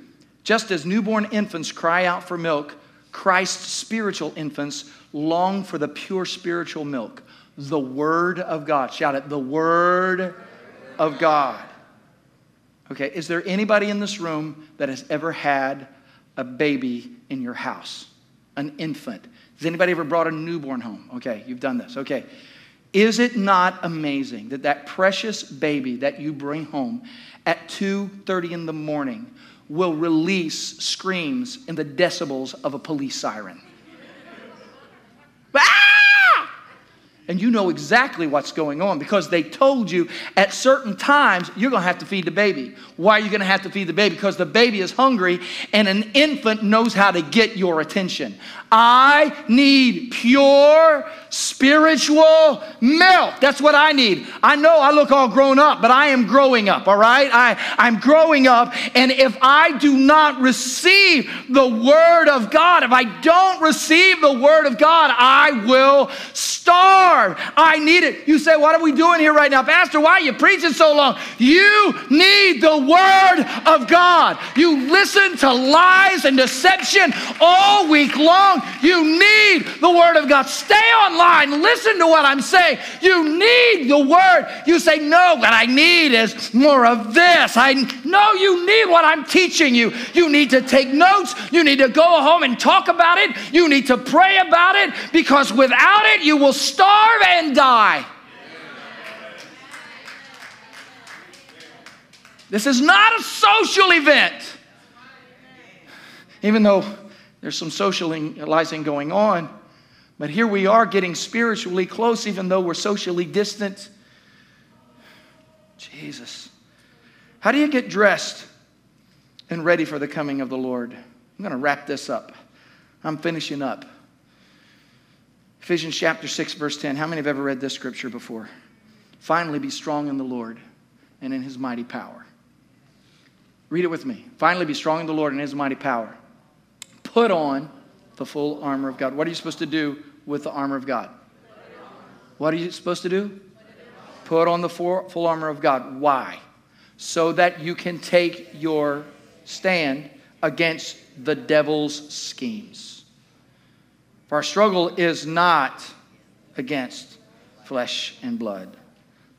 Just as newborn infants cry out for milk, Christ's spiritual infants long for the pure spiritual milk, the Word of God. Shout it, the Word of God. Okay, is there anybody in this room that has ever had a baby in your house? An infant? Has anybody ever brought a newborn home? Okay, you've done this. Okay. Is it not amazing that that precious baby that you bring home at 2:30 in the morning will release screams in the decibels of a police siren? Ah! And you know exactly what's going on because they told you at certain times you're going to have to feed the baby. Why are you going to have to feed the baby? Because the baby is hungry and an infant knows how to get your attention. I need pure spiritual milk. That's what I need. I know I look all grown up, but I am growing up, all right? I, I'm growing up, and if I do not receive the Word of God, if I don't receive the Word of God, I will starve. I need it. You say, What are we doing here right now? Pastor, why are you preaching so long? You need the Word of God. You listen to lies and deception all week long. You need the Word of God. Stay online. Listen to what I'm saying. You need the Word. You say, No, what I need is more of this. I know you need what I'm teaching you. You need to take notes. You need to go home and talk about it. You need to pray about it because without it, you will starve and die. This is not a social event. Even though there's some socializing going on. But here we are getting spiritually close, even though we're socially distant. Jesus. How do you get dressed and ready for the coming of the Lord? I'm going to wrap this up. I'm finishing up. Ephesians chapter 6, verse 10. How many have ever read this scripture before? Finally, be strong in the Lord and in his mighty power. Read it with me. Finally, be strong in the Lord and his mighty power put on the full armor of God. What are you supposed to do with the armor of God? What are you supposed to do? Put on the full armor of God. Why? So that you can take your stand against the devil's schemes. For our struggle is not against flesh and blood,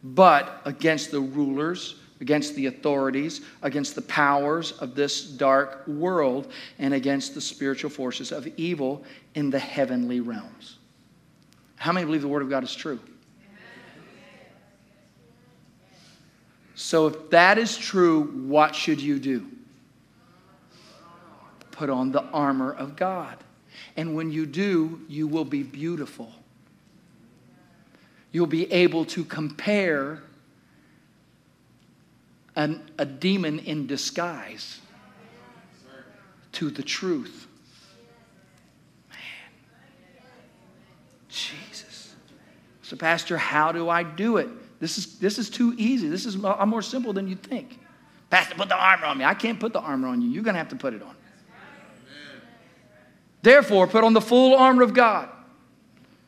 but against the rulers against the authorities, against the powers of this dark world, and against the spiritual forces of evil in the heavenly realms. How many believe the Word of God is true? So, if that is true, what should you do? Put on the armor of God. And when you do, you will be beautiful. You'll be able to compare an, a demon in disguise to the truth. Man. Jesus. So, Pastor, how do I do it? This is, this is too easy. This is I'm more simple than you think. Pastor, put the armor on me. I can't put the armor on you. You're going to have to put it on. Therefore, put on the full armor of God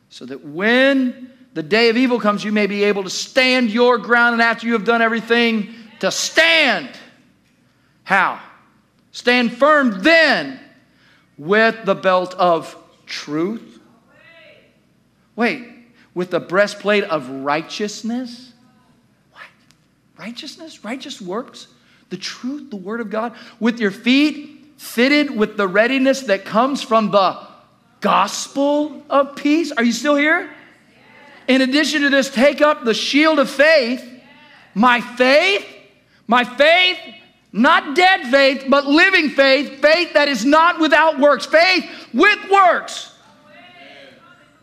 so that when the day of evil comes, you may be able to stand your ground. And after you have done everything, to stand. How? Stand firm then with the belt of truth. Wait, with the breastplate of righteousness? What? Righteousness? Righteous works? The truth, the Word of God? With your feet fitted with the readiness that comes from the gospel of peace? Are you still here? In addition to this, take up the shield of faith. My faith my faith, not dead faith, but living faith, faith that is not without works, faith with works,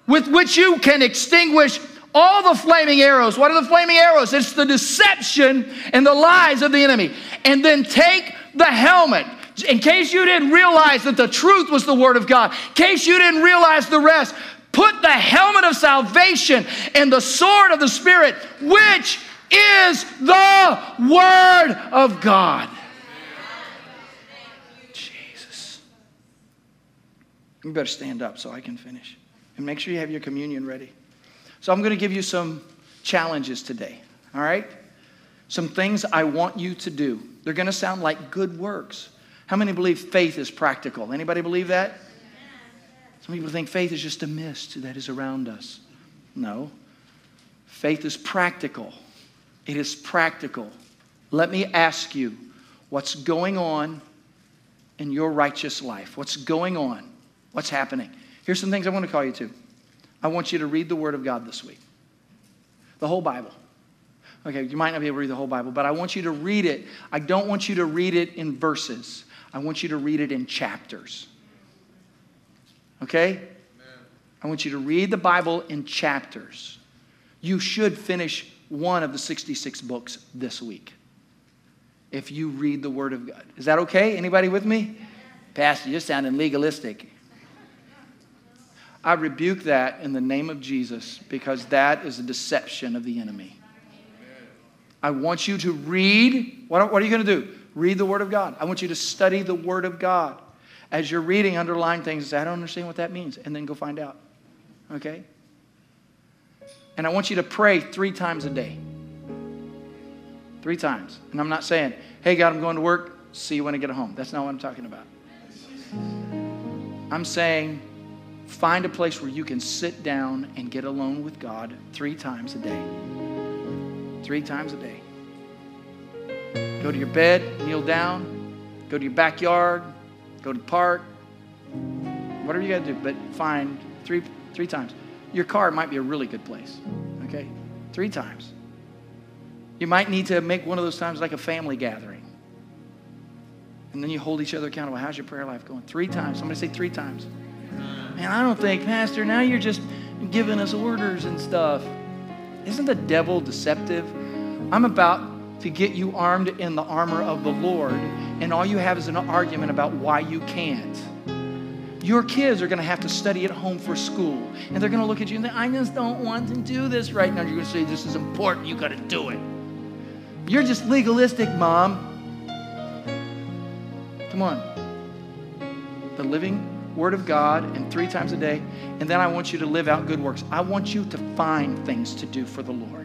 with which you can extinguish all the flaming arrows. What are the flaming arrows? It's the deception and the lies of the enemy. And then take the helmet. In case you didn't realize that the truth was the Word of God, in case you didn't realize the rest, put the helmet of salvation and the sword of the Spirit, which is the Word of God. Jesus. You better stand up so I can finish. And make sure you have your communion ready. So I'm going to give you some challenges today, all right? Some things I want you to do. They're going to sound like good works. How many believe faith is practical? Anybody believe that? Some people think faith is just a mist that is around us. No. Faith is practical. It is practical. Let me ask you what's going on in your righteous life? What's going on? What's happening? Here's some things I want to call you to. I want you to read the Word of God this week, the whole Bible. Okay, you might not be able to read the whole Bible, but I want you to read it. I don't want you to read it in verses, I want you to read it in chapters. Okay? Amen. I want you to read the Bible in chapters. You should finish one of the 66 books this week if you read the Word of God. Is that okay? Anybody with me? Pastor, you're sounding legalistic. I rebuke that in the name of Jesus because that is a deception of the enemy. I want you to read. What, what are you going to do? Read the Word of God. I want you to study the Word of God. As you're reading, underline things I don't understand what that means, and then go find out. Okay? And I want you to pray three times a day. Three times. And I'm not saying, hey, God, I'm going to work. See you when I get home. That's not what I'm talking about. I'm saying, find a place where you can sit down and get alone with God three times a day. Three times a day. Go to your bed, kneel down, go to your backyard, go to the park, whatever you got to do, but find three, three times. Your car might be a really good place, okay? Three times. You might need to make one of those times like a family gathering. And then you hold each other accountable. How's your prayer life going? Three times. Somebody say three times. Man, I don't think, Pastor, now you're just giving us orders and stuff. Isn't the devil deceptive? I'm about to get you armed in the armor of the Lord, and all you have is an argument about why you can't. Your kids are going to have to study at home for school, and they're going to look at you and say, I just don't want to do this right now. You're going to say, This is important. You got to do it. You're just legalistic, mom. Come on. The living Word of God and three times a day, and then I want you to live out good works. I want you to find things to do for the Lord.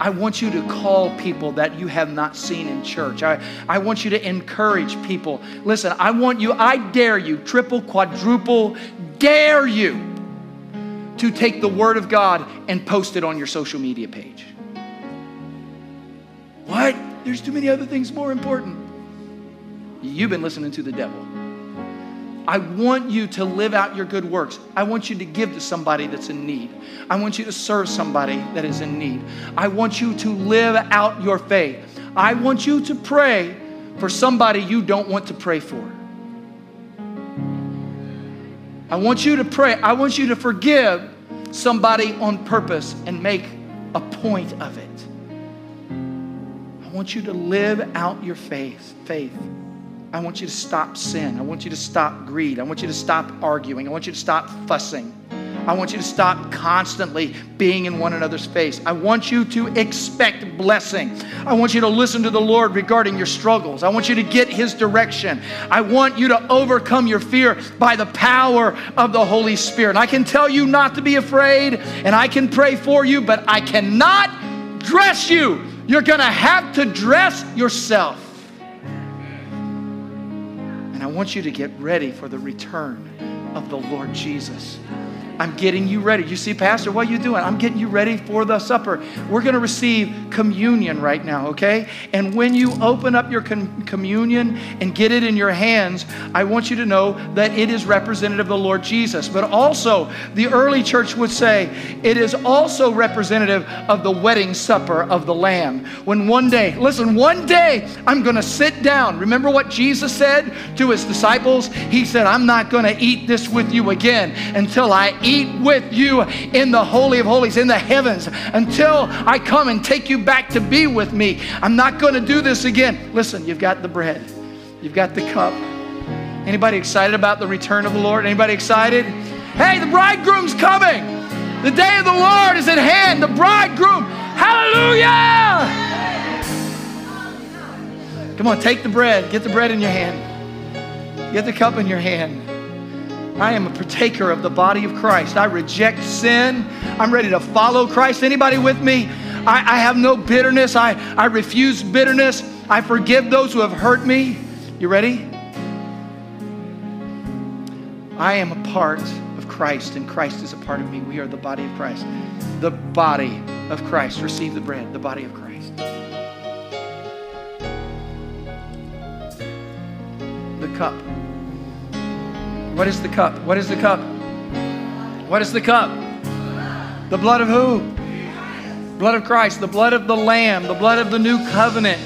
I want you to call people that you have not seen in church. I, I want you to encourage people. Listen, I want you, I dare you, triple, quadruple, dare you to take the Word of God and post it on your social media page. What? There's too many other things more important. You've been listening to the devil. I want you to live out your good works. I want you to give to somebody that's in need. I want you to serve somebody that is in need. I want you to live out your faith. I want you to pray for somebody you don't want to pray for. I want you to pray. I want you to forgive somebody on purpose and make a point of it. I want you to live out your faith. Faith. I want you to stop sin. I want you to stop greed. I want you to stop arguing. I want you to stop fussing. I want you to stop constantly being in one another's face. I want you to expect blessing. I want you to listen to the Lord regarding your struggles. I want you to get His direction. I want you to overcome your fear by the power of the Holy Spirit. I can tell you not to be afraid, and I can pray for you, but I cannot dress you. You're going to have to dress yourself. I want you to get ready for the return of the Lord Jesus. I'm getting you ready. You see, Pastor, what are you doing? I'm getting you ready for the supper. We're going to receive communion right now, okay? And when you open up your com- communion and get it in your hands, I want you to know that it is representative of the Lord Jesus. But also, the early church would say it is also representative of the wedding supper of the Lamb. When one day, listen, one day I'm going to sit down. Remember what Jesus said to his disciples? He said, I'm not going to eat this with you again until I eat eat with you in the Holy of Holies, in the heavens, until I come and take you back to be with me. I'm not going to do this again. Listen, you've got the bread, you've got the cup. Anybody excited about the return of the Lord? Anybody excited? Hey, the bridegroom's coming. The day of the Lord is at hand. The bridegroom. Hallelujah! Come on, take the bread. Get the bread in your hand. Get the cup in your hand. I am a partaker of the body of Christ. I reject sin. I'm ready to follow Christ. Anybody with me? I, I have no bitterness. I, I refuse bitterness. I forgive those who have hurt me. You ready? I am a part of Christ, and Christ is a part of me. We are the body of Christ. The body of Christ. Receive the bread, the body of Christ. The cup. What is the cup? What is the cup? What is the cup? The blood of who? Blood of Christ, the blood of the Lamb, the blood of the new covenant.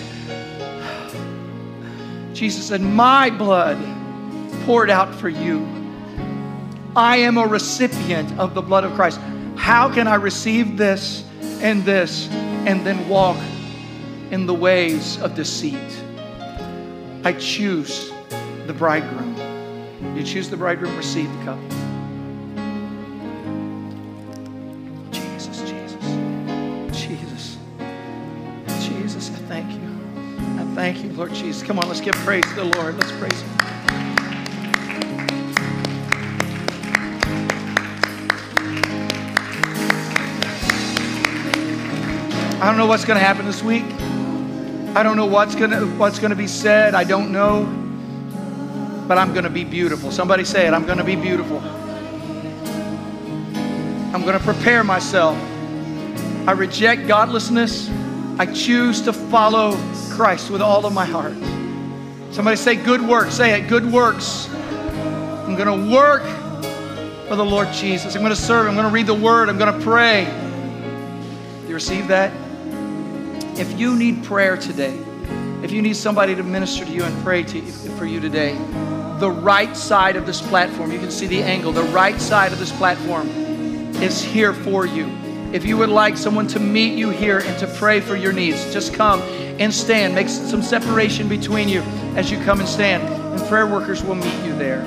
Jesus said, My blood poured out for you. I am a recipient of the blood of Christ. How can I receive this and this and then walk in the ways of deceit? I choose the bridegroom. You choose the bridegroom, receive the cup. Jesus, Jesus, Jesus, Jesus, I thank you. I thank you, Lord Jesus. Come on, let's give praise to the Lord. Let's praise Him. I don't know what's going to happen this week. I don't know what's going to what's going to be said. I don't know but I'm going to be beautiful. Somebody say it I'm going to be beautiful. I'm going to prepare myself. I reject godlessness. I choose to follow Christ with all of my heart. Somebody say good works. Say it good works. I'm going to work for the Lord Jesus. I'm going to serve. I'm going to read the word. I'm going to pray. You receive that? If you need prayer today, if you need somebody to minister to you and pray to you, for you today, the right side of this platform, you can see the angle, the right side of this platform is here for you. If you would like someone to meet you here and to pray for your needs, just come and stand. Make some separation between you as you come and stand, and prayer workers will meet you there.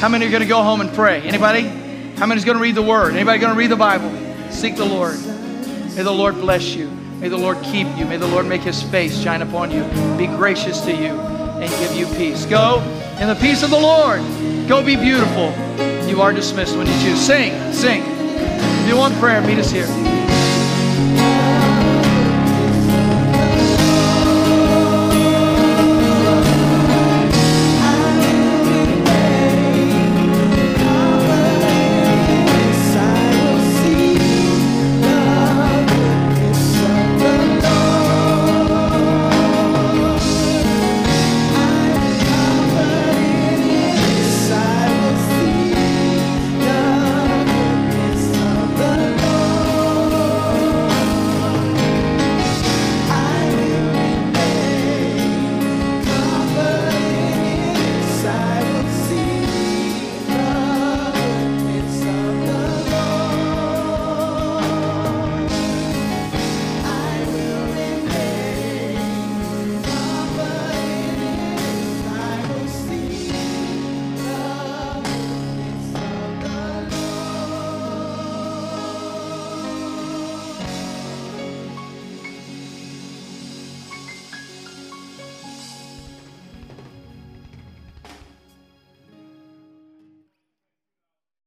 How many are going to go home and pray? Anybody? How many is going to read the Word? Anybody going to read the Bible? Seek the Lord. May the Lord bless you. May the Lord keep you. May the Lord make His face shine upon you. Be gracious to you and give you peace. Go in the peace of the Lord. Go be beautiful. You are dismissed when you choose. Sing, sing. If you want prayer, meet us here.